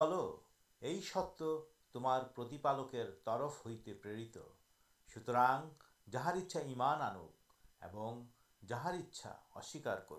ست تمارکر ترف ہوئی پر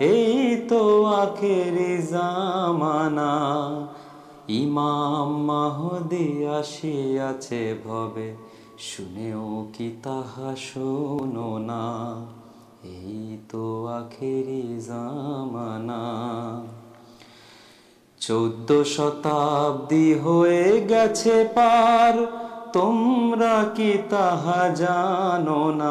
تو آخر جامانا سوننا یہ تو آخرا چود شتابی ہو گیا پار تما کی طا جانا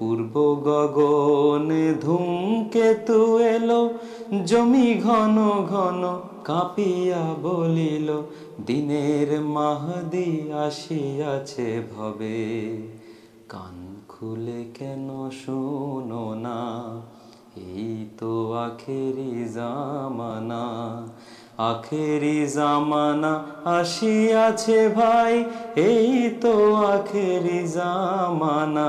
پور گنے آخر جامانا آسے توانا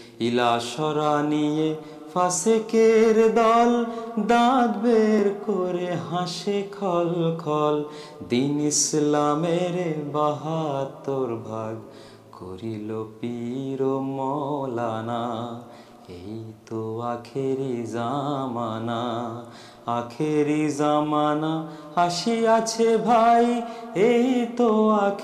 مخیرام ہسیا بھائی توانا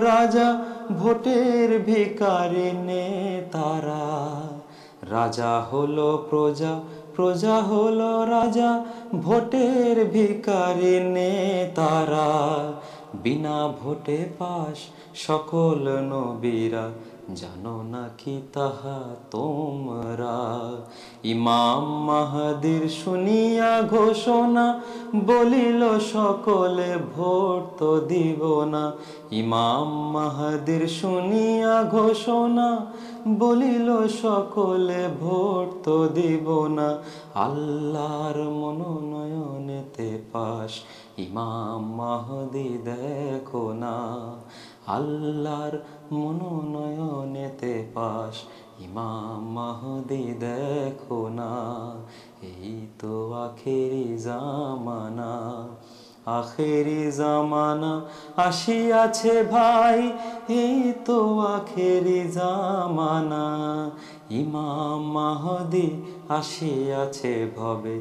جاجا بھیارے تارا رجا ہل پرجا پرجا ہل رجا بٹر بیکارے تارا پکلر مہادر سنیا گوشنا بول سکل منون پاس منار جامانا آشی تو منادی আসিয়াছে ভবে،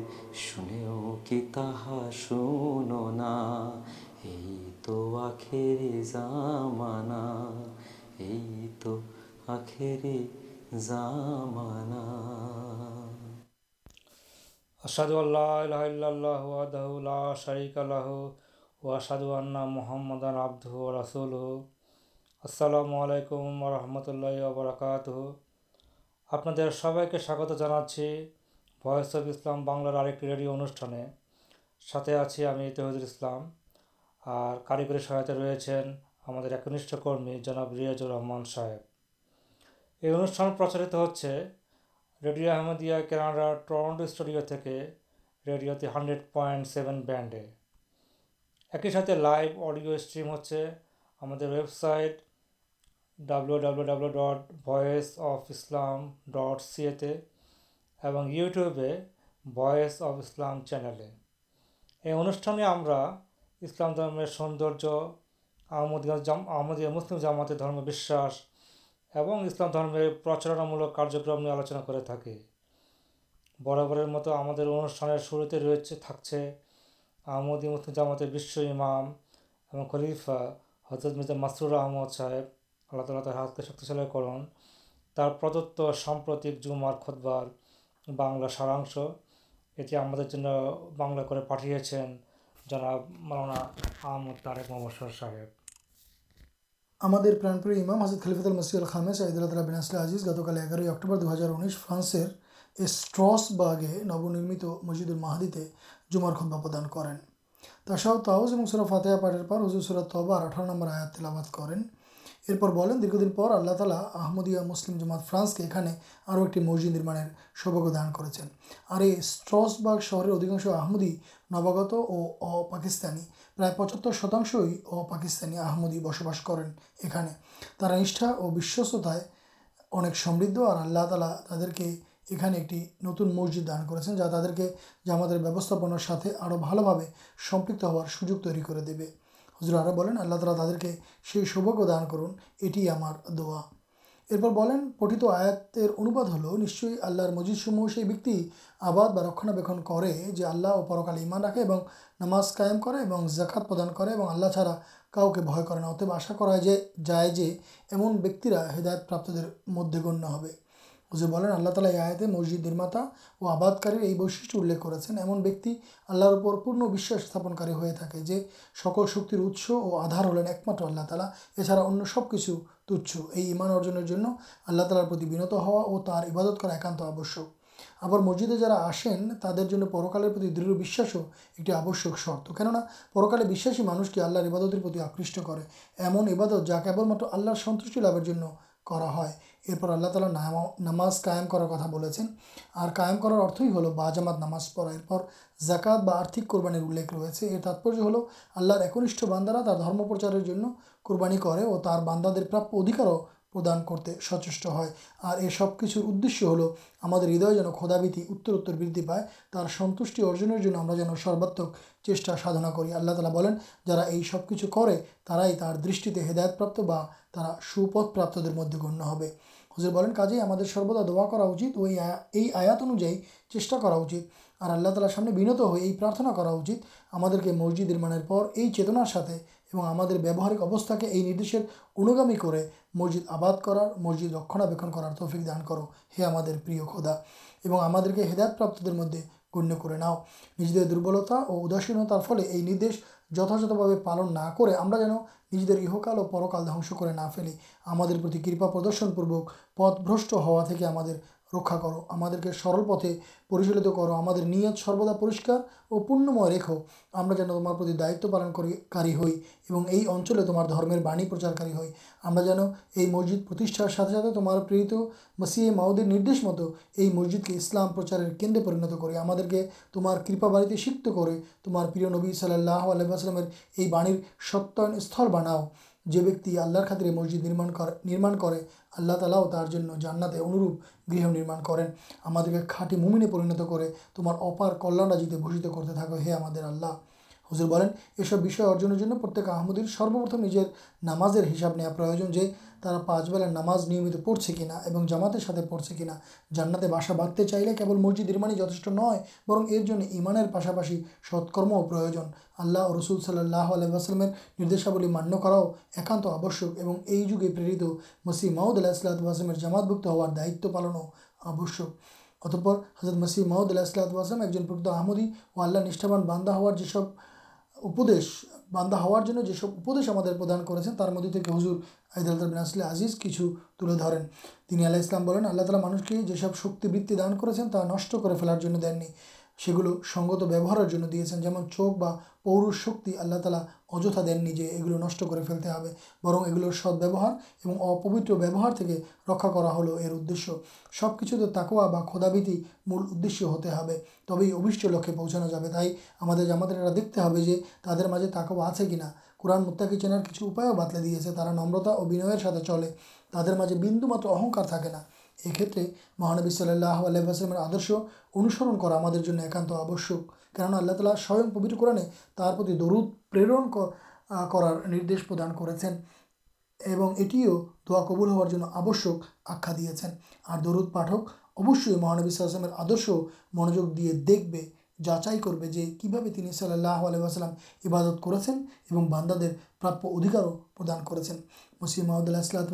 শুনেও কি তাহা শুনো না। এই তো আখেরি জামানা، এই তো আখেরি জামানা। أشهد أن لا إله إلا الله وحده لا شريك له وأشهد أن محمدا عبده ورسوله السلام علیکم ورحمۃ اللہ وبرکاتہ آپ سب ساگت جاچی وس اف اسلام بنلارک ریڈیو انوشان ساتھ آئی ہمیں تہیدور اسلام اور کاریگر سہایتا رہے ہیں ہمشٹ کرمی جناب ریاضر رحمان صاحب یہ انشان پرچلت ہوتے radio Ahmadiyya Canada Toronto studio تھی ریڈیو تی ہانڈریڈ پائنٹ سیون بینڈے ایک ہی ساتھ لائف اڈیو اسٹریم ہونے website W W W dot ویس اف اسلام ڈٹ سیے یوٹیوب چینل یہ انوشانے ہملام درمی سوندر مسلم جامات اور اسلام دھرم پرچارنامل کارکرم آلوچنا کرت ہم انوشان شروع ریٹمدی مسلم جامات بسم خلیفہ حضرت مزد مسرور احمد صاحب اللہ تعالہ تر ہاتھ کے شکشالی کرن تر پردت سامپرتی جمار کدوار بنگلہ سارا یہ بنلا جاونا صاحب ہمارے پرنپور ایمام حجد خلف السد الخام شاہد اللہ تعالی بیناسلہ آزیز گتک اگار دو ہزار انیس فرانسرس باغے نو نمت مسجد الحادی جمار خود بابان کریں تومرف فاتحہ پارٹر پر حضر سورت تو اٹھارہ نمبر آت کریں ارپر بنیں دیر دن پر آللہ تعالی آمدیا مسلم جماعت فرانس کے مسجد نما سوبک دان کرتے ہیں اور یہ اسٹرسبارگ شہر ادھکاش آمدی نواگت اور ا پاکستانی پرائ پچہتر شتاش ہی پاکستانی بس بس کریں یہاں اور بستک اور آللہ تعالی تعداد کے یہاں ایک نتن مسجد دان کرا تعداد کے مطلب اورپکت ہو سوجو تیری کر دی حضر اللہ ترا تر کے سوبک دان کر دا ارپرن پٹھ آیا انداد ہلو نشچ آللہ مجھ سموہ سے آباد رکناک پرکالیمان رکھے اور نماز قائم کرکات پردان کرا کا بھا اتب آشا کر جائے ایمنہ ہدایت پر مدد گنیہ হুজুর বলেন আল্লাহ তালা এই আয়াতে মসজিদ নির্মাতা ও আবাদকারীর এই বৈশিষ্ট্য উল্লেখ করেছেন এমন ব্যক্তি আল্লাহর উপর পূর্ণ বিশ্বাস স্থাপনকারী হয়ে থাকে যে সকল শক্তির উৎস ও আধার হলেন একমাত্র আল্লাহ তালা এছাড়া অন্য সব কিছু তুচ্ছ এই ইমান অর্জনের জন্য আল্লাহ তালার প্রতি বিনত হওয়া ও তার ইবাদত করা একান্ত আবশ্যক আবার মসজিদে যারা আসেন তাদের জন্য পরকালের প্রতি দৃঢ় বিশ্বাসও একটি আবশ্যক শর্ত কেননা পরকালে বিশ্বাসী মানুষকে আল্লাহর ইবাদতের প্রতি আকৃষ্ট করে এমন ইবাদত যা কেবলমাত্র আল্লাহর সন্তুষ্টি লাভের জন্য করা হয় ارپر آللہ تعالی ناما نماز قائم کردا لائم کرارہ بات نماز پڑا زکات برتھک قربان الے رہے تاتپر ہلو آللہ ایک باندارا تر درم پرچاری اور وہ باندھے پراباروں پردان کرتے سچے ہے اور یہ سب کچھ ادشیہ ہل ہم ہردو جن کھدابی اتروتر بدھ پائے تر سنت ارجن جن سرواتمک چیٹا سا کرا بولیں جا سب کچھ کردایت پرابا سوپد پر مدد گنیہ حصر بولیں کارے سردا دعا آیا انوجائے چیٹا چل تعالی سامنے بنت ہوئے پرتنا کراچی ہمجد ن یہ چیتن ساتھ اور ہمہستا کے یہدر انی مسجد آباد کرار مسجد رکنا کرار تفک دان کرو یہ پردا اور ہمایت پراب مدد گنیہ کرنا دربلتا اور اداسی فل یہ جتھت بھا پالن نہہ کال اور پرکال دنس کرنا فی ہما پردرشن پورک پتھ ہوا ہمیں رکھا کر سرل پتے پریچلت کرو ہم سروا پورکار اور پونم رکھو ہمارے دائت پالن یہ اچل تمہارے بعی پرچار کری ہوں جان یہ مسجد تمہارت مسیدیش مت یہ مسجد کے اسلام پرچارے پنت کر تمہار کرپا باڑی سیکھتے تمہارے صلاح اللہ اللہ یہ ستل بناؤ اللہ خاطر یہ مسجد کرا کر اللہ تعالی جانا انہا کریں ہماٹی مومے پرینت کر تمہارل جھوشت کرتے تھے ہی آللہ حضر بالین ارجنک آمدیر سروپرتمجر نام پرچ بلار نماز نیمت پڑھے کی جامات پڑھ سے کہنا جانا باشا باندھتے چاہے کبل مسجد رمان جتنا نو برن یہ پاسپاشی ستکرم پروزن آللا اور رسول صلی اللہ علیہ واسلما لانیہ آبشک اور یہ جگہیں پرت مسیب محود اللہ جامات ہار دائ پالن آکپ حضرت مسیم محدود اللہ اسلحت ایک جب آمدی اور آللہ نیشابان باندھا ہار باندا ہار سب پردان کرزر آئی بینسل آزیز کچھ تھی درن اسلام بنین آللہ تعالی مانوشی یہ سب شکی بت دان کرش کر فلار سنگت ووہار جمع چوکھ ب پوش شکی اللہ تعالی اجھا دینج یہ گلو نش کر فیلتے ہو برن یہ گل سدبیار پبوت ویوہار کے رکھا ہل ار ادش سب کچھ تاکوا کھدابیتی مول ادش ہوتے تب ابھی لکے پوچھانا جائے تعلیم دکھتے ہوکوا آنا قرآن مطینار کچھ اپائے بات لیا نمرتا اور بنیاد چلے ترجیح بند مطلب اہنکار تھاترے مہانب صاحل اللہ اللہ آدر انوسرن ایکانت آبشک کن اللہ تعال سو پبرکرانے ترتی درود پردان کربل ہوشک آخیا دیا اور درود پاٹھک ابش مہانوی سال آسام آدرش منجوک دے دیکھے جاچائی کرنی صلی اللہ علیہ وسلم عبادت کرانداد پرابی ادھکار کر مسد اللہ اسلات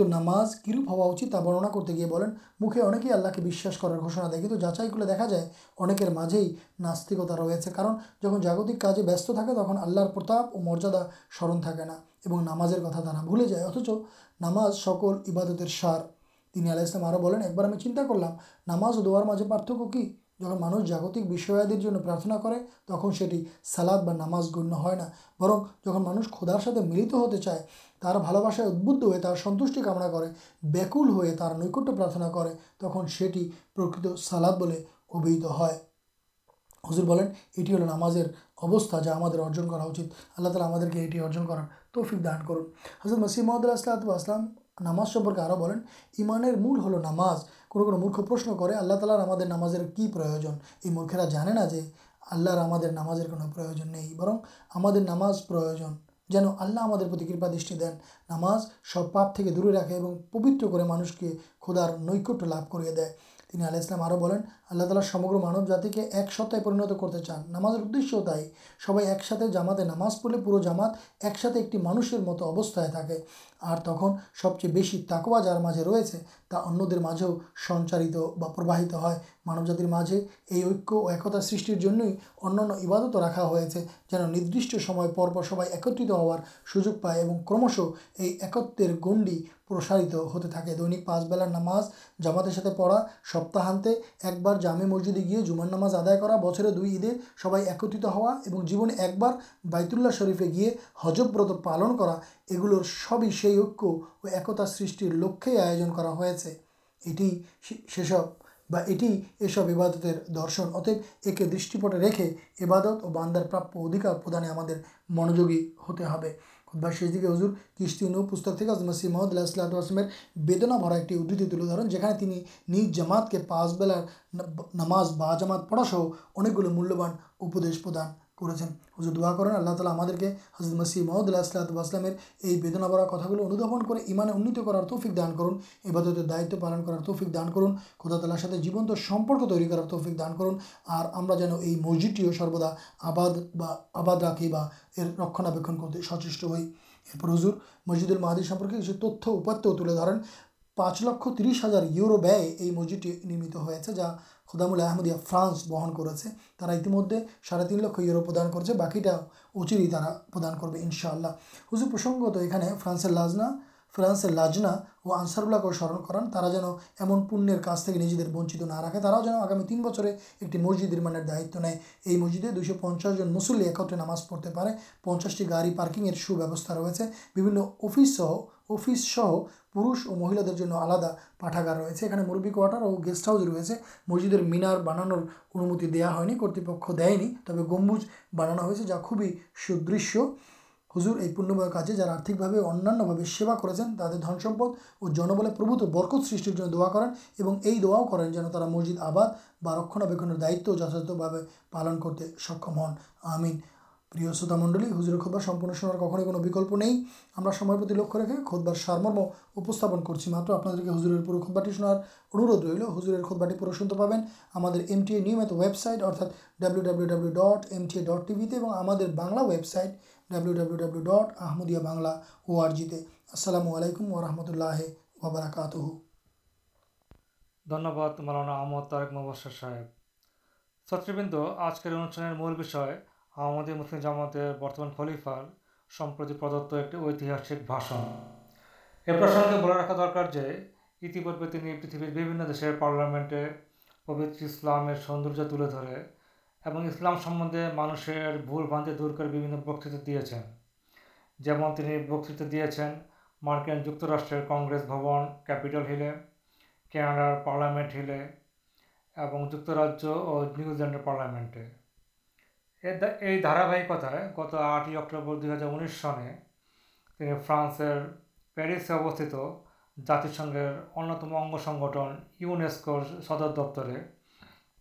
ناماز روپ ہوا برنا کرتے گیا بنینی آللہ کے بھی کرنا دے کچھ جاچائی کو دیکھا جائے اکرم ناستکتا روشن ہے کارن جب جاگتکاجیت تھا تک آلہر پرتاپ اور مریادا سرم تھے اور نام کتا دا بھلی جائے اتچ ناماز سکل عبادت سارے اللہ ایک بار ہمیں چنتا کر لماز داجی پارتک کی جب مانس جاگتکش پر تک سٹی سالاد ناماز گن برن جن مانوش خود ملت ہوتے چاہ بس ادب ہو سنتھی کمنا کریکل ہوٹنا کر تک سی پرت سالاد ابھی ہے حضر نماز ابستا جا ہم اللہ تعالی ہمار تفک دان کرضر مصیب محمد اللہ اسلات نماز سمپرک اور مول ہلو نماز مورکھ پرشن کرلے نماز کی پروجن یہ مورخیرہ جی آللہ ہمارے نماز پر نماز پر نام سب پاپ دورے رکھے اور پبتر کر مانش کے خدا نکت لے آلہ اللہ تعالی سمگر مانو جاتی کے ایک سپتہ پرینت کرتے چان نام تھی سب ایک ساتھ جام ناماز پڑھے پورا جامات ایک ساتھ ایک مانشیر مت اوستھا تھا تک سب چیز بس تاکوا جارے تا ادھر مجھے سنچارت و پرواہت ہے مان جاتر یہ ایکتار سٹر عبادت رکھا ہوتا ہے جندش سمپ سب ایکت ہار سوج پائے اور کمش یہ ایکتر گنڈی پرسارت ہوتے تھے دینک پانچ بیلار نماز جامات پڑا سپتانتے ایک بار جامی مسجدیں گے جومان نماز آدھا بچے دو سب ایکت ہوا اور جیونے ایک بائیت اللہ شرفے گی ہز برت پالن یہ ایگل سب ہی ایکتار سرشر لکھی آئے یہ سب یہ سب ابادت درشن اتب یہ دشے رکھے ابادت اور باندار پرابکار منجوگی ہوتے ہیں খুদ্বার শেষ দিকে হুজুর কিস্তি নৌ পুস্তক থেকে মসি মোহাম্মদ আসলামের বেদনা ভরা একটি উদ্ধৃতি তুলে ধরেন যেখানে তিনি নিজ জামাতকে পাঁচ বেলার না- নামাজ বা জামাত পড়াসহ অনেকগুলো মূল্যবান উপদেশ প্রদান کرا کریں اللہ تعالیٰ ہمل اسلاتر یہ بےدنا بڑھا کتا گھومدھن کو ایمان انت کرار پالن کر تفک دان کردہ تالارے جیب تو سمپرک ترار تفک دان کرسجٹی سروا آباد آباد راقی رکنا کرتے سچیش ہوئی رضور مسجد مہادی کچھ تت ترنچ لکھ ترس ہزار یورو بیسجیم ہوتا ہے جا فرانس بہن کردان کرتے باقی انشاء اللہ کو سمر کرانا جنوب ایمن پنیہ نجی ونچت نہ راقے تا جن آگامی تین بچے ایک مسجد نما کر دائت نئے یہ مسجد میں دو شو پچاس جن مسلے ایکتر نام پڑتے پہ پچاسٹی گاڑی پارکی سوبیوستا ریچے افس سہ افس سہ پورش اور مہیل آلاد پٹھاگار رہے مربی کوٹر اور گیسٹ ہاؤس روز ہے مسجد ہے مینار بنانا انا ہو گمبوز بانانا ہے جا خوبی سجور یہ پونیم کا کاوا کرتے تعداد اور جنبل پربوت برکت سشر دین یہ دعاؤ کریں جنہیں مسجد آباد رکنا دائت جتھا پالن کرتے سکم ہن ہم منڈل ہزر خود شارے نہیں لکھ رکھے خود بارمر مطلب ہزرٹی پورے شن سے پہن کے ڈٹ ٹی وی اور جسلام علیکم و رحمۃ اللہ وبرکات آج کے اندر ہمسلم جامات برتمان فلیفال سمپرتی پردت ایک بھاشن یہ پرسنگ رکھا درکار جو پریتر بھی پارلامینٹے پبت اسلام سوندر تلے درے اور اسلام سمبندے مانشی بول باندھی دور کرنی بکت دیا مارکن جنگریس بون کپٹل ہیلے کناڈار پارلامینٹ ہیلے جاج اور نیوزلینڈامینٹے یہ دارکتہ گت آٹھ اکٹوبر دو ہزار انیس سنے فرانس پیرسے اوستھت جاتی سنگھ اگنگٹھن یونیسکور سدر دفتر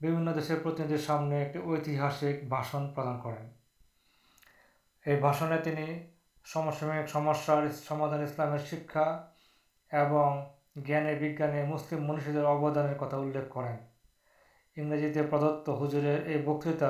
بھیتنی سامنے ایکتیہ پردان کریں یہ بھاشنے اسلام شاپانے بھیجانے مسلم منشی ابدان کھا انخ کریں انگریزی پردت حجرے یہ بکتا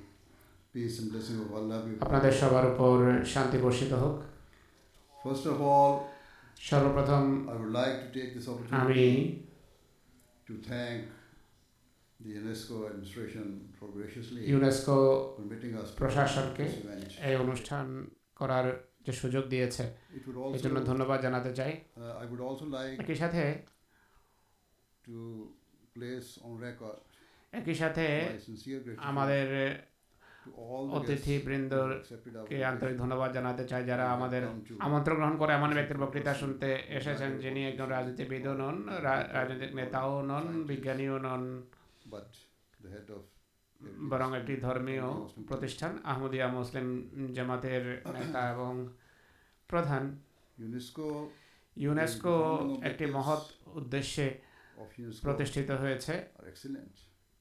আপনাদের সবার উপর শান্তি বর্ষিত হোক first of all সর্বপ্রথম i would like to take this opportunity আমি to thank the UNESCO administration for graciously permitting us প্রশাসনকে এই অনুষ্ঠান করার যে সুযোগ দিয়েছে এই জন্য ধন্যবাদ জানাতে চাই একই সাথে একই সাথে আমাদের অতিথি বৃন্দকে আন্তরিক ধন্যবাদ জানাতে চাই যারা আমাদের আমন্ত্রণ গ্রহণ করে এমন ব্যক্তির বক্তৃতা শুনতে এসেছেন যিনি একজন রাজনীতিবিদ নন রাজনৈতিক নেতাও নন বিজ্ঞানীও নন বরং একটি ধর্মীয় প্রতিষ্ঠান আহমদিয়া মুসলিম জামাতের নেতা এবং প্রধান ইউনেস্কো ইউনেস্কো একটি মহৎ উদ্দেশ্যে প্রতিষ্ঠিত হয়েছে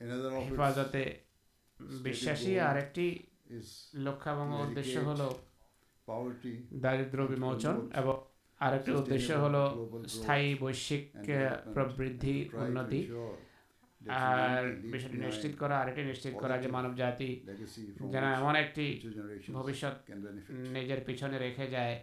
دارکشچر جنا ایک پیچھے رکھے جائے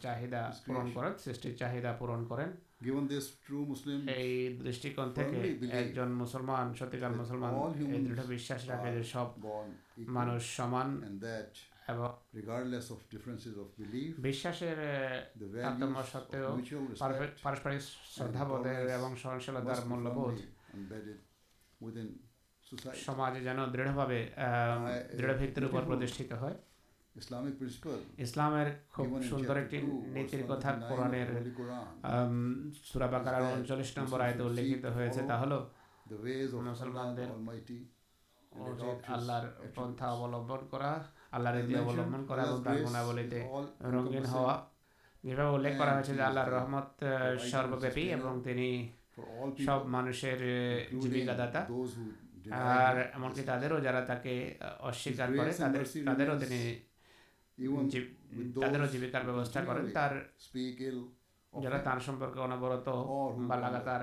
چاہدہ پورن کر ستکار رکھے سمان এবং বিশ্বাসের তারতম্য সত্ত্বেও পারস্পরিক শ্রদ্ধাবোধের এবং সহনশীলতার মূল্যবোধ সমাজে যেন দৃঢ়ভাবে দৃঢ় ভিত্তির উপর প্রতিষ্ঠিত হয় ইসলামিক প্রিন্সিপাল ইসলামের খুব সুন্দর একটি নীতির কথা কোরআনের সুরাবাকার উনচল্লিশ নম্বর আয়তে উল্লেখিত হয়েছে তা হল মুসলমানদের আল্লাহর পন্থা অবলম্বন করা আল্লাহরের দিয়ে অবলম্বন করা এবং তার গুণাবলীতে রঙিন হওয়া যেভাবে উল্লেখ করা হয়েছে যে আল্লাহর রহমত সর্বব্যাপী এবং তিনি সব মানুষের জীবিকাদাতা আর এমনকি তাদেরও যারা তাকে অস্বীকার করে তাদের তাদেরও তিনি তাদেরও জীবিকার ব্যবস্থা করেন তার যারা তার সম্পর্কে অনবরত বা লাগাতার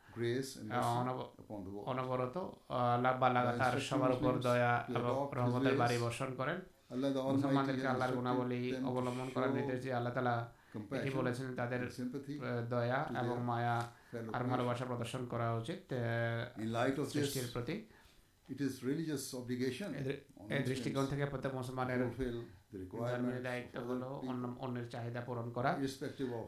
অনবরত আল্লাহ লাগাতার সবার উপর দয়া এবং রহমতের বাড়ি বর্ষণ করেন মুসলমানদেরকে আল্লাহর গুণাবলী অবলম্বন করার নির্দেশ দিয়ে আল্লাহ তালা এটি বলেছেন তাদের দয়া এবং মায়া আর ভালোবাসা প্রদর্শন করা উচিত সৃষ্টির প্রতি It is religious obligation. এ দৃষ্টিকোণ থেকে প্রত্যেক মুসলমানের দায়িত্ব হলো অন্যের চাহিদা পূরণ করা irrespective of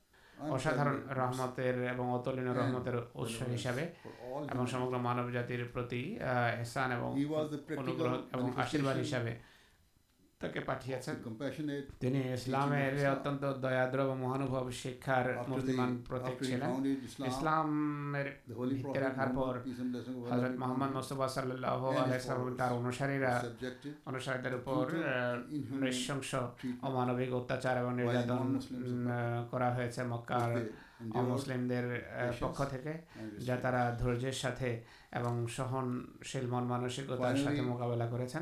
رحمت اتل رحمت ہسابے مانو جاتران مکارا درد مقابلہ کر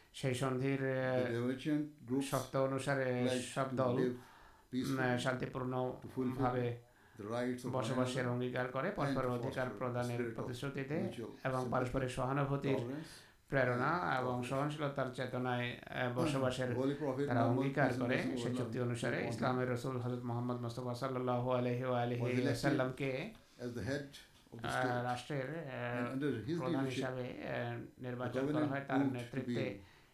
সেই সন্ধির শর্ত অনুসারে সব দল শান্তিপূর্ণভাবে বসবাসের অঙ্গীকার করে পরস্পর অধিকার প্রদানের প্রতিশ্রুতিতে এবং পারস্পরিক সহানুভূতির প্রেরণা এবং সহনশীলতার চেতনায় বসবাসের তারা অঙ্গীকার করে সে চুক্তি অনুসারে ইসলামের রসুল হজরত মোহাম্মদ মোস্তফা সাল্লাহ আলহি আলহি সাল্লামকে রাষ্ট্রের প্রধান হিসাবে নির্বাচন করা হয় তার নেতৃত্বে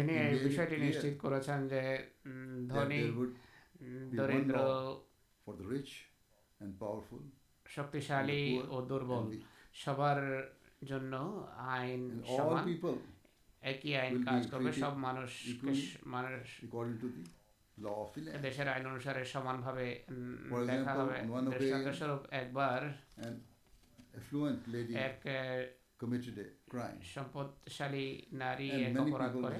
তিনি এই বিষয়টি নিশ্চিত করেছেন যে ধনী দরিদ্র শক্তিশালী ও দুর্বল সবার জন্য আইন সমান একই আইন কাজ করবে সব মানুষ মানুষ দেশের আইন অনুসারে সমানভাবে দেখা হবে দৃষ্টান্তস্বরূপ একবার এক committed. সম্পদ শালী নারী অপরাধ করে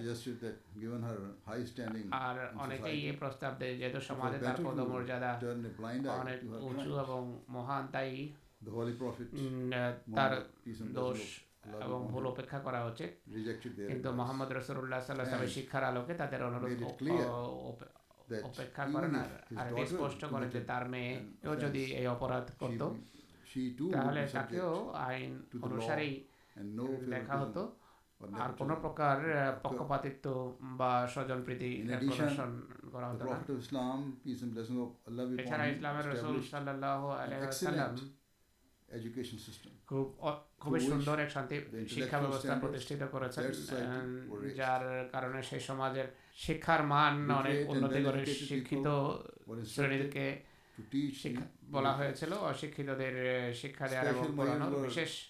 আর অনেকেই এই প্রস্তাব দেয় যেহেতু সমাজে তার পদমর্যাদা অনেক উঁচু এবং মহান তাই তার দোষ এবং ভুল অপেক্ষা করা হচ্ছে কিন্তু মোহাম্মদ রসুল্লাহ সাল্লাহ শিক্ষার আলোকে তাদের অনুরোধ অপেক্ষা করেন আর স্পষ্ট করে যে তার মেয়েও যদি এই অপরাধ করত তাহলে তাকেও আইন অনুসারেই شکار مانکے بنا ہوا دن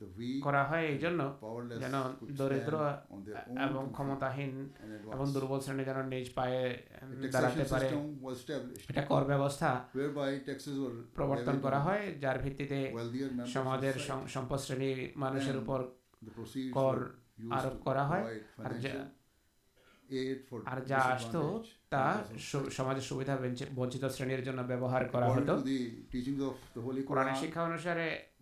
جاجا بچت شرنی شکایت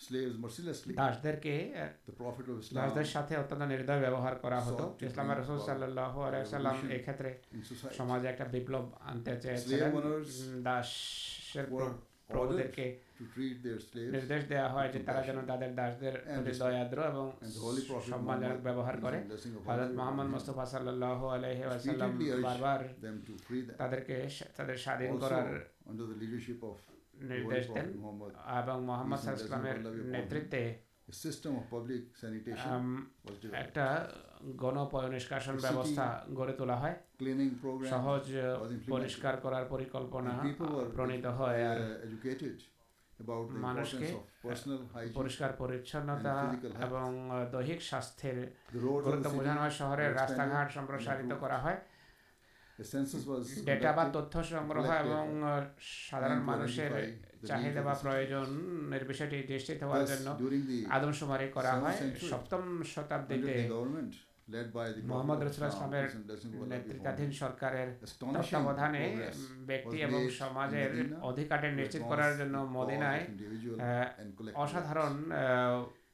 slaves mercilessly. দাসদের K the prophet of islam দাসদের সাথে অত্যন্ত নির্দয় ব্যবহার করা হতো ইসলামের রাসূল সাল্লাল্লাহু আলাইহি সাল্লাম এই ক্ষেত্রে সমাজে একটা বিপ্লব আনতে চেয়েছিলেন দাসের প্রদের কে নির্দেশ দেওয়া হয় যে তারা যেন তাদের দাসদের প্রতি দয়াদ্র এবং সম্মান ব্যবহার করে হযরত মুহাম্মদ মুস্তাফা সাল্লাল্লাহু আলাইহি ওয়াসাল্লাম বারবার তাদেরকে তাদের স্বাধীন করার شہر راستہ گاٹر سر ডেটা বা তথ্য সংগ্রহ এবং সাধারণ মানুষের চাহিদা বা প্রয়োজন নির্বিশেষে নিশ্চিত হওয়ার জন্য আদমশুমারি করা হয় সপ্তম শতাব্দীতে মোহাম্মদ রসুল ইসলামের নেতৃত্বাধীন সরকারের তত্ত্বাবধানে ব্যক্তি এবং সমাজের অধিকারের নিশ্চিত করার জন্য মদিনায় অসাধারণ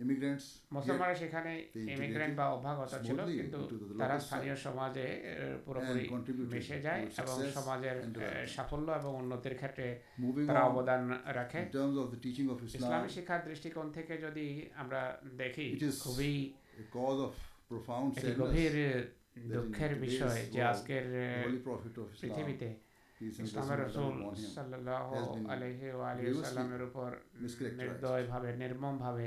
ইমিগ্রেন্টস মুসলমানরা সেখানে ইমিগ্রেন্ট বা অভ্যাগত ছিল কিন্তু তারা স্থানীয় সমাজে পুরোপুরি মিশে যায় এবং সমাজের সাফল্য এবং উন্নতির ক্ষেত্রে তারা অবদান রাখে ইসলাম শিক্ষার দৃষ্টিকোণ থেকে যদি আমরা দেখি খুবই গভীর দুঃখের বিষয় যে আজকের পৃথিবীতে ইসলামের রসুল সাল্লাহ আলহ আলী সাল্লামের উপর নির্দয় ভাবে নির্মম ভাবে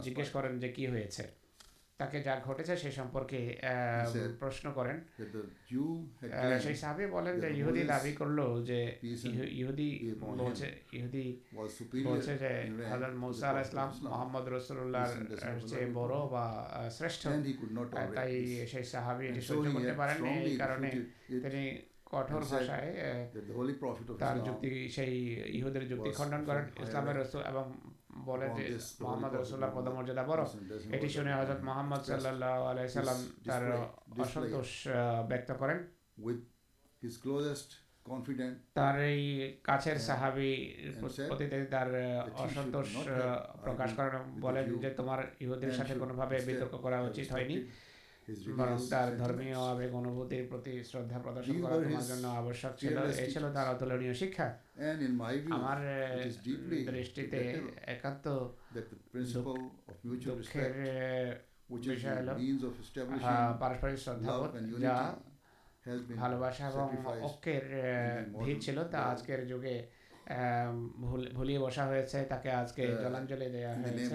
جی بڑا خنڈن کر বলেন যে মোহাম্মদ রাসূলুল্লাহ কদম মর্যাদা বড় এটি শুনে হযরত মোহাম্মদ সাল্লাল্লাহু আলাইহি সাল্লাম তার অসন্তোষ ব্যক্ত করেন উইথ হিজ ক্লোজেস্ট কনফিডেন্ট তার এই কাছের সাহাবী প্রতি তার অসন্তোষ প্রকাশ করেন বলেন যে তোমার ইহুদের সাথে কোনোভাবে বিতর্ক করা উচিত হয়নি তার ধর্মীয় আবেগ অনুভূতির প্রতি শ্রদ্ধা প্রদর্শন করা তোমার জন্য আবশ্যক ছিল এ ছিল তার অতুলনীয় শিক্ষা আমার দৃষ্টিতে একাত্ম দুঃখের বিষয় হল পারস্পরিক শ্রদ্ধা যা ভালোবাসা এবং ঐক্যের ভিড় ছিল তা আজকের যুগে ভুলিয়ে বসা হয়েছে তাকে আজকে জলাঞ্জলি দেওয়া হয়েছে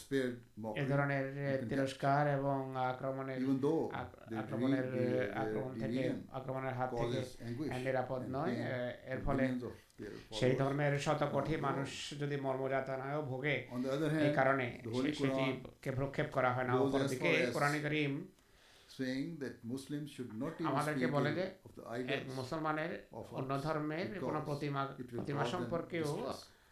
স্পেড মক এই ধরনের তিরস্কার এবং আক্রমণের আক্রমণের আক্রমণ থেকে আক্রমণের হাত থেকে নিরাপদ নয় এর ফলে সেই ধর্মের শত কোটি মানুষ যদি মর্মজাত নয় ভোগে এই কারণে সেটিকে প্রক্ষেপ করা হয় না অপরদিকে কোরআন করিম saying that muslims should not even আমাদেরকে বলে যে মুসলমানের অন্য ধর্মের কোন প্রতিমা প্রতিমা সম্পর্কেও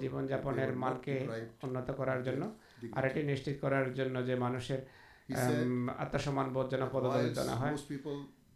جیون جاپے کران برجنا پودا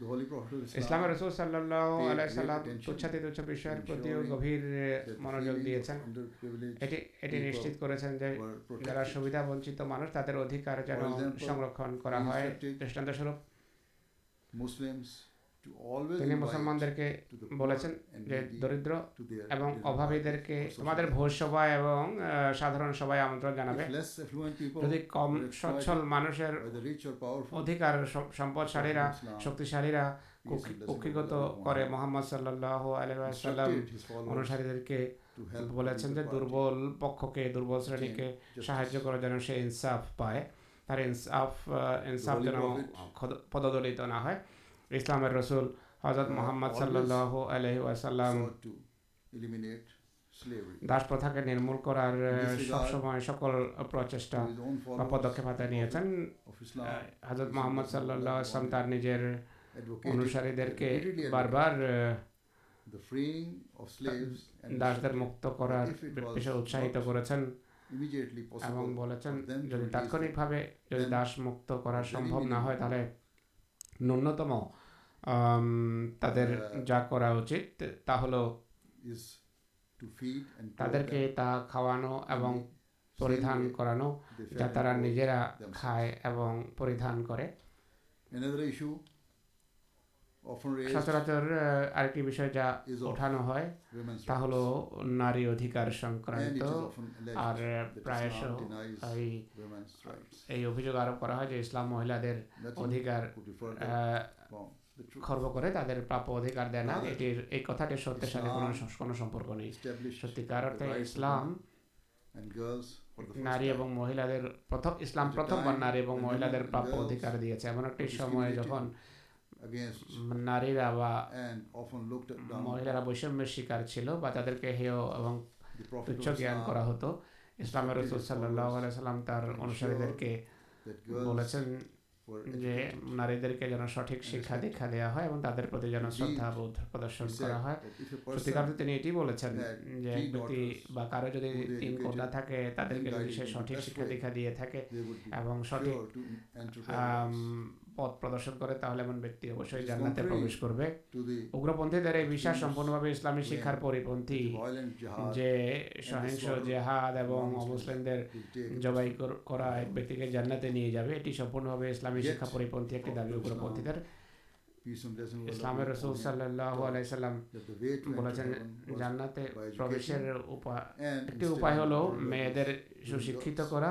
اللہ تیو گھیر منجو دے سویدھا بنچت مانکار دردر پک دل شرنی کے سہای کرنا پد اسلام رسول حضرت محمد صلی اللہ علیہ وسلم দাস প্রথাকে নির্মূল করার সবসময় সকল প্রচেষ্টা বা পদক্ষেপাতে নিয়েছেন হাজর মোহাম্মদ সাল্লাহ আসলাম তার নিজের অনুসারীদেরকে বারবার দাসদের মুক্ত করার বিষয়ে উৎসাহিত করেছেন এবং বলেছেন যদি তাৎক্ষণিকভাবে যদি দাস মুক্ত করা সম্ভব না হয় তাহলে نوتم تر جا کر سچک جاپا ساتھ ستارے مہیل اسلام ادھیکار دیا ایک سٹھا دیکھا دیا تھا পথ প্রদর্শন করে তাহলে এমন ব্যক্তি অবশ্যই জান্নাতে প্রবেশ করবে উগ্রপন্থীদের এই বিশ্বাস সম্পূর্ণভাবে ইসলামী শিক্ষার পরিপন্থী যে সহিংস জেহাদ এবং মুসলিমদের জবাই করা এক ব্যক্তিকে জান্নাতে নিয়ে যাবে এটি সম্পূর্ণভাবে ইসলামী শিক্ষা পরিপন্থী একটি দাবি উগ্রপন্থীদের ইসলামের রসুল সাল্লাহ আলাইসাল্লাম বলেছেন জান্নাতে প্রবেশের উপায় একটি উপায় হলো মেয়েদের সুশিক্ষিত করা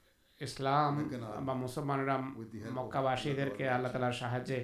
اسلام مسلمان مکاب کے اللہ تعالی سہاجی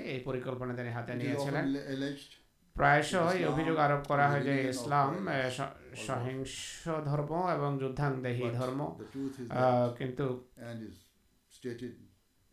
ایک پرکل پر سہماندہ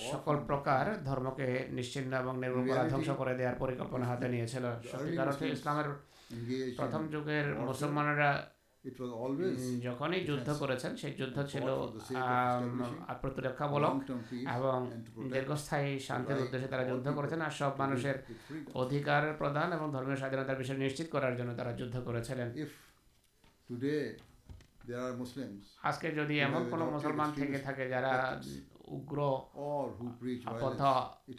سکل پر دکلنا ہاتھ যখন এই যুদ্ধ করেছেন সেই যুদ্ধ ছিল প্রতিরক্ষা মূলক এবং দীর্ঘস্থায়ী শান্তির উদ্দেশ্যে তারা যুদ্ধ করেছেন আর সব মানুষের অধিকার প্রদান এবং ধর্মীয় স্বাধীনতার বিষয় নিশ্চিত করার জন্য তারা যুদ্ধ করেছিলেন আজকে যদি এমন কোন মুসলমান থেকে থাকে যারা উগ্র পথা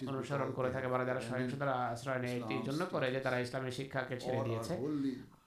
অনুসরণ করে থাকে বা যারা সহিংসতার আশ্রয় নেয় এটির জন্য করে যে তারা ইসলামের শিক্ষাকে ছেড়ে দিয়েছে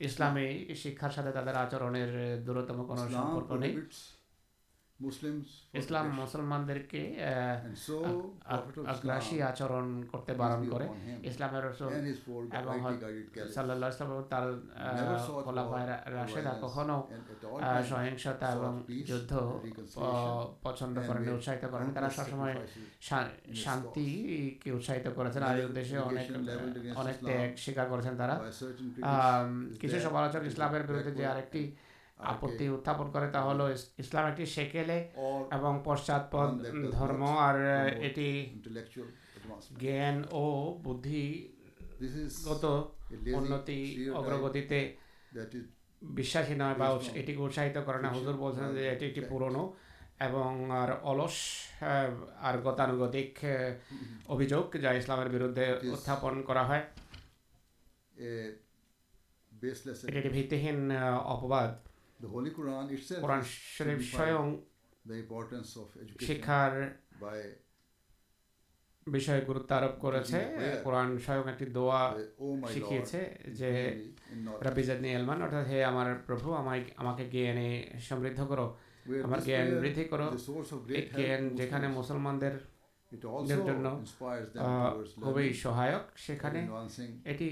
اسلامی شکار دورت نہیں پچاہ سب شاندے سب آلوام آپ ہز پورنو گتانوت جا اسلامہ قرآن شریف شایوں شکھار بشای گروت تارب کر رہا چھے قرآن شایوں کا دعا شکھی چھے جے ربی زدنی علمان اٹھا ہے ہمارا پربو اما کے گیانے شمرد ہو کرو اما گیان بریت ہے کرو ایک گیان جیکھانے مسلمان در جنو خوبی شوہایوک شکھانے ایٹی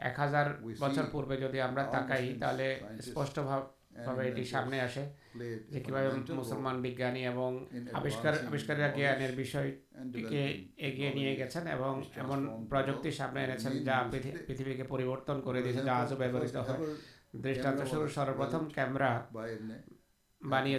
مسلمان سامنے ایسے جا پیبرت دشان سرپرتما بنیا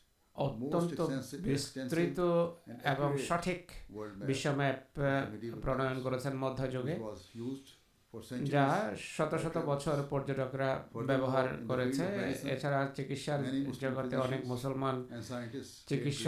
جہاں شاید چکی مسلمان چکس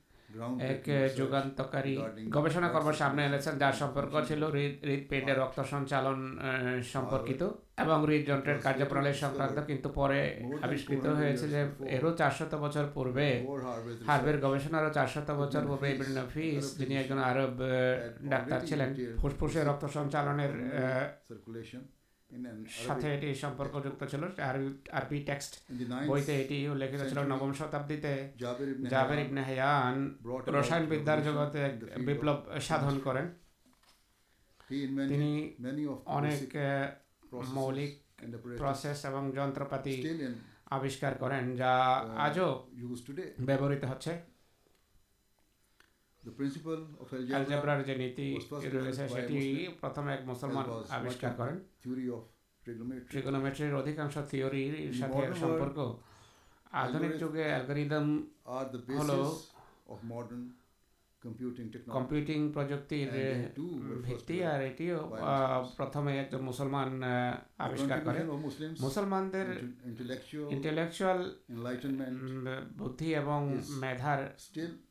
پوار شرب ڈاکٹر فسفے مولیس پاتی آج کل অ্যালজেব্রার যে নীতি রয়েছে সেটি প্রথম এক মুসলমান আবিষ্কার করেন ট্রিগোনোমেট্রির অধিকাংশ থিওরির সাথে সম্পর্ক আধুনিক যুগে অ্যালগোরিদম হল কম্পিউটিং প্রযুক্তির ভিত্তি আর এটিও প্রথমে একজন মুসলমান আবিষ্কার করে মুসলমানদের ইন্টেলেকচুয়াল বুদ্ধি এবং মেধার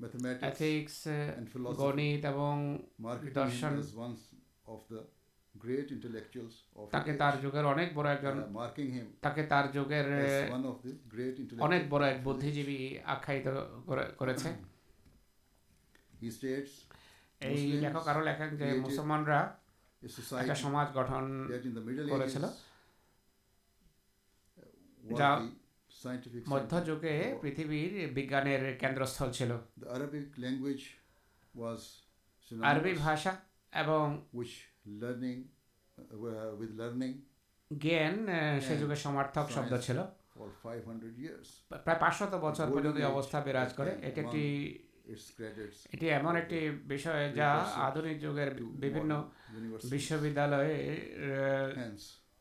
ایتھکس گونیت ابوں درشن تاکہ تار جگر انیک برا ایک جن تاکہ تار جگر انیک برا ایک بودھی جی بھی آکھائی تو کرے چھے He states, এই লেখক আরো লেখেন যে মুসলমানরা একটা সমাজ গঠন করেছিল। যা মধ্যযুগে পৃথিবীর বিজ্ঞানের কেন্দ্রস্থল ছিল আরবি ভাষা এবং জ্ঞান সে যুগে সমার্থক শব্দ ছিল প্রায় পাঁচশত বছর পর্যন্ত অবস্থা বিরাজ করে এটি একটি এটি এমন একটি বিষয় যা আধুনিক যুগের বিভিন্ন বিশ্ববিদ্যালয়ে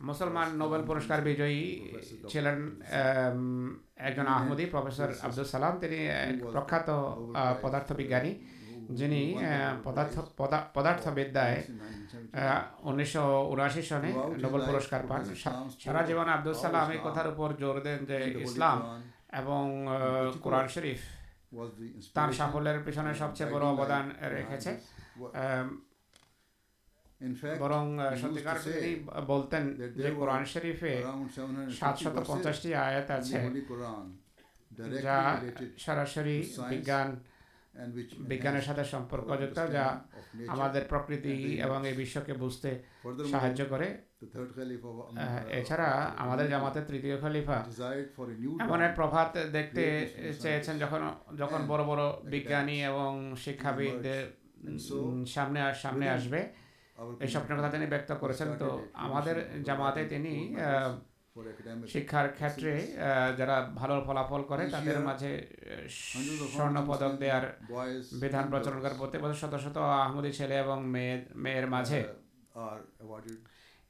مسلمان نوبل پورس ایک جن آدیس سلامت پدارتھانی جنہیں پدارت ودائے انسو انشی سنے نوبل پورس پان سارا جیوان سلام کتار زور دینا قرآن شریف سفل پیچھنے سب چیز بڑدان رکھے بڑ بڑھ شد سامنے سامنے آپ স্বপ্নের কথা তিনি ব্যক্ত করেছেন তো আমাদের জামাতে তিনি শিক্ষার ক্ষেত্রে যারা ভালো ফলাফল করে তাদের মাঝে স্বর্ণ দেওয়ার বিধান প্রচলন করার প্রতি বছর শত শত আহমদী ছেলে এবং মেয়ে মেয়ের মাঝে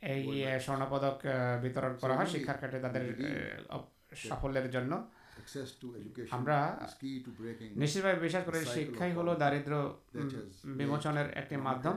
এই স্বর্ণ বিতরণ করা হয় শিক্ষার ক্ষেত্রে তাদের সাফল্যের জন্য আমরা নিশ্চিতভাবে বিশ্বাস করি শিক্ষাই হলো দারিদ্র বিমোচনের একটি মাধ্যম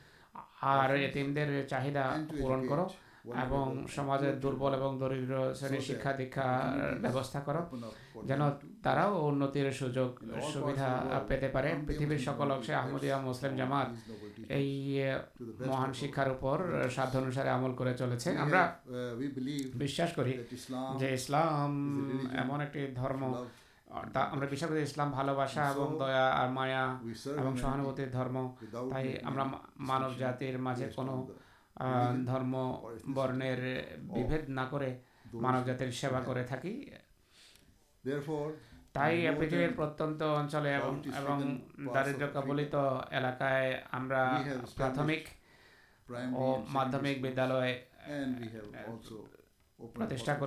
پہ پھر مسلم جامع مہان شکار چلے اسلام ایمن ایک درم مانو جاتے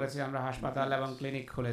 دار ہسپتال کھلے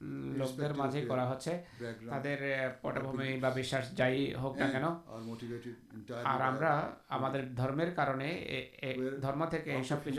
لوک درجے پٹبا جائی ہوں سب کچھ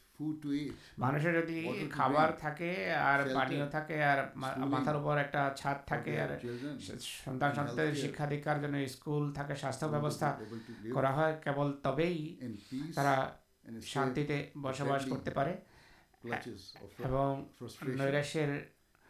شکا دیکھارا شانتی بس بس نئی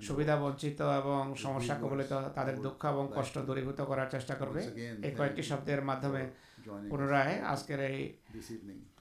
سویدا بنچت قبلتر پنر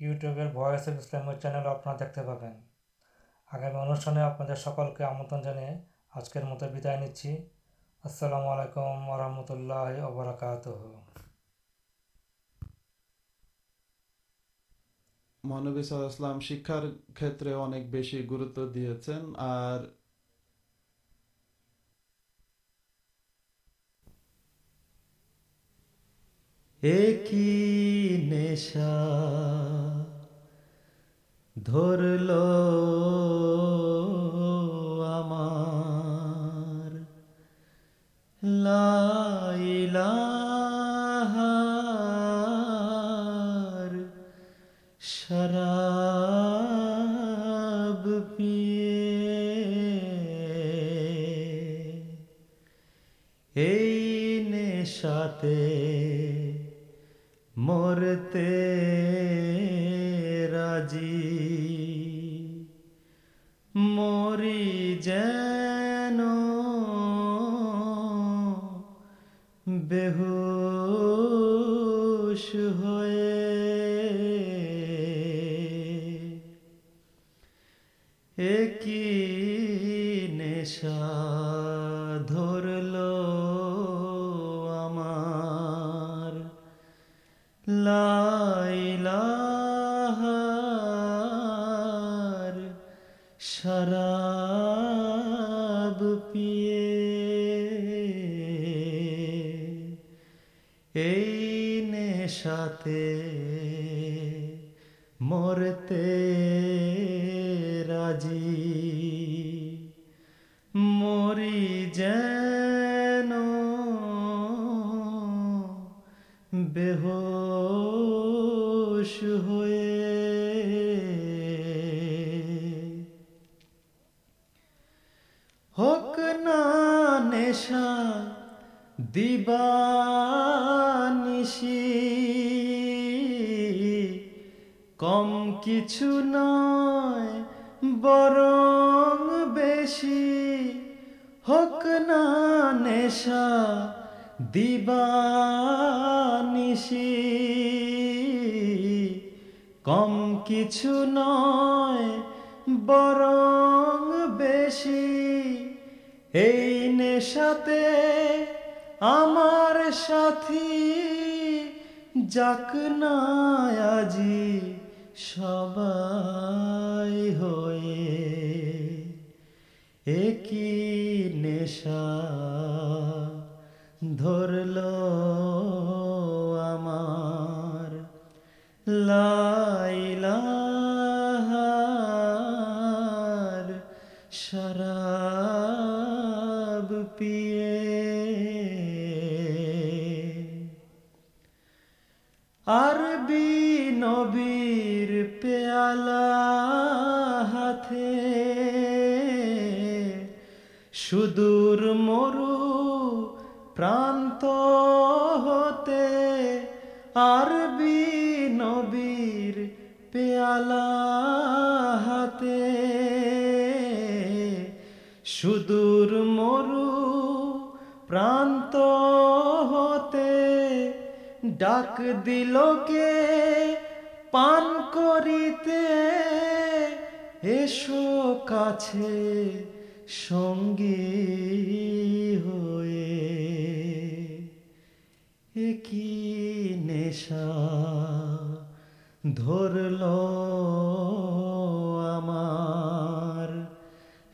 چینل پنوشان علیکم و رحمۃ اللہ وبرکاتہ مسلم شکار کھیتر گروتو دے دور لم لائی لر پی نے ساتے مور تے মরি যেন বেহুশ হয়ে شراب پیے۔ এই پور مرو پرانت ہوتے ڈاک دلوں کے پان کو ریتے ایشو کا شنگی ہوئے نشا لمار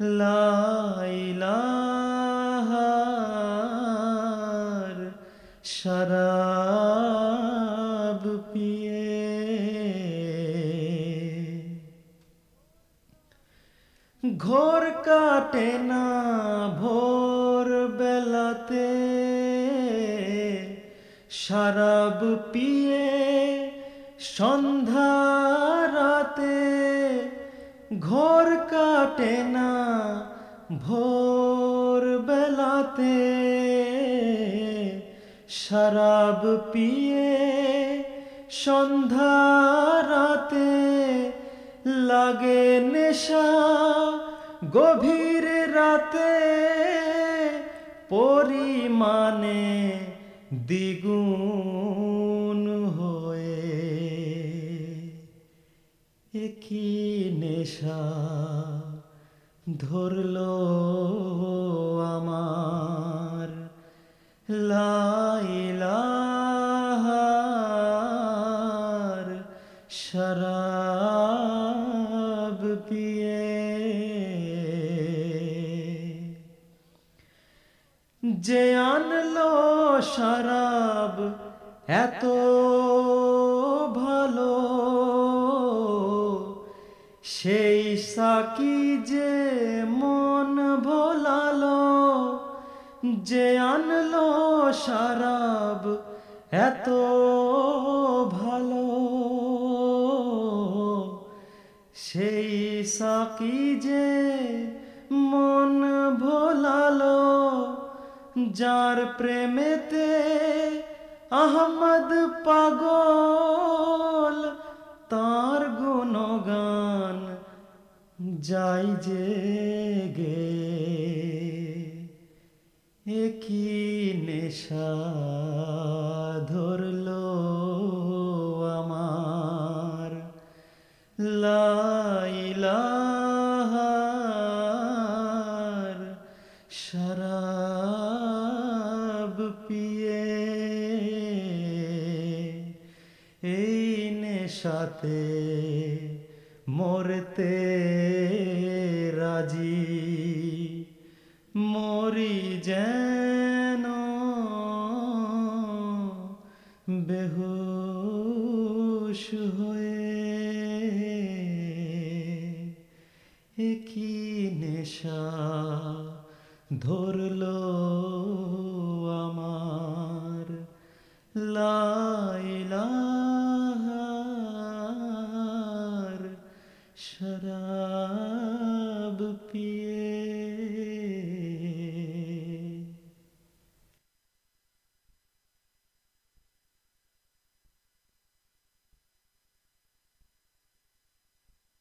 لائی لر پیے گھور کاٹنا بور بلتے شرب پی سندھا رات گھر کاٹنا بلاتے شراب پیے سندھا رات لگے نشا گبھیر رات پوری مانے دیگ نشا دور لو امار لائی لاہ شراب پیے جان لراب ای ساکی من بھول لو جان لرب ایتو بال ساکی من بول لو جر پرتے احمد پاگل تر گنگان جائج گے۔ ایک نشا در لو امار۔ لائی لر پے ان شاطے নেশা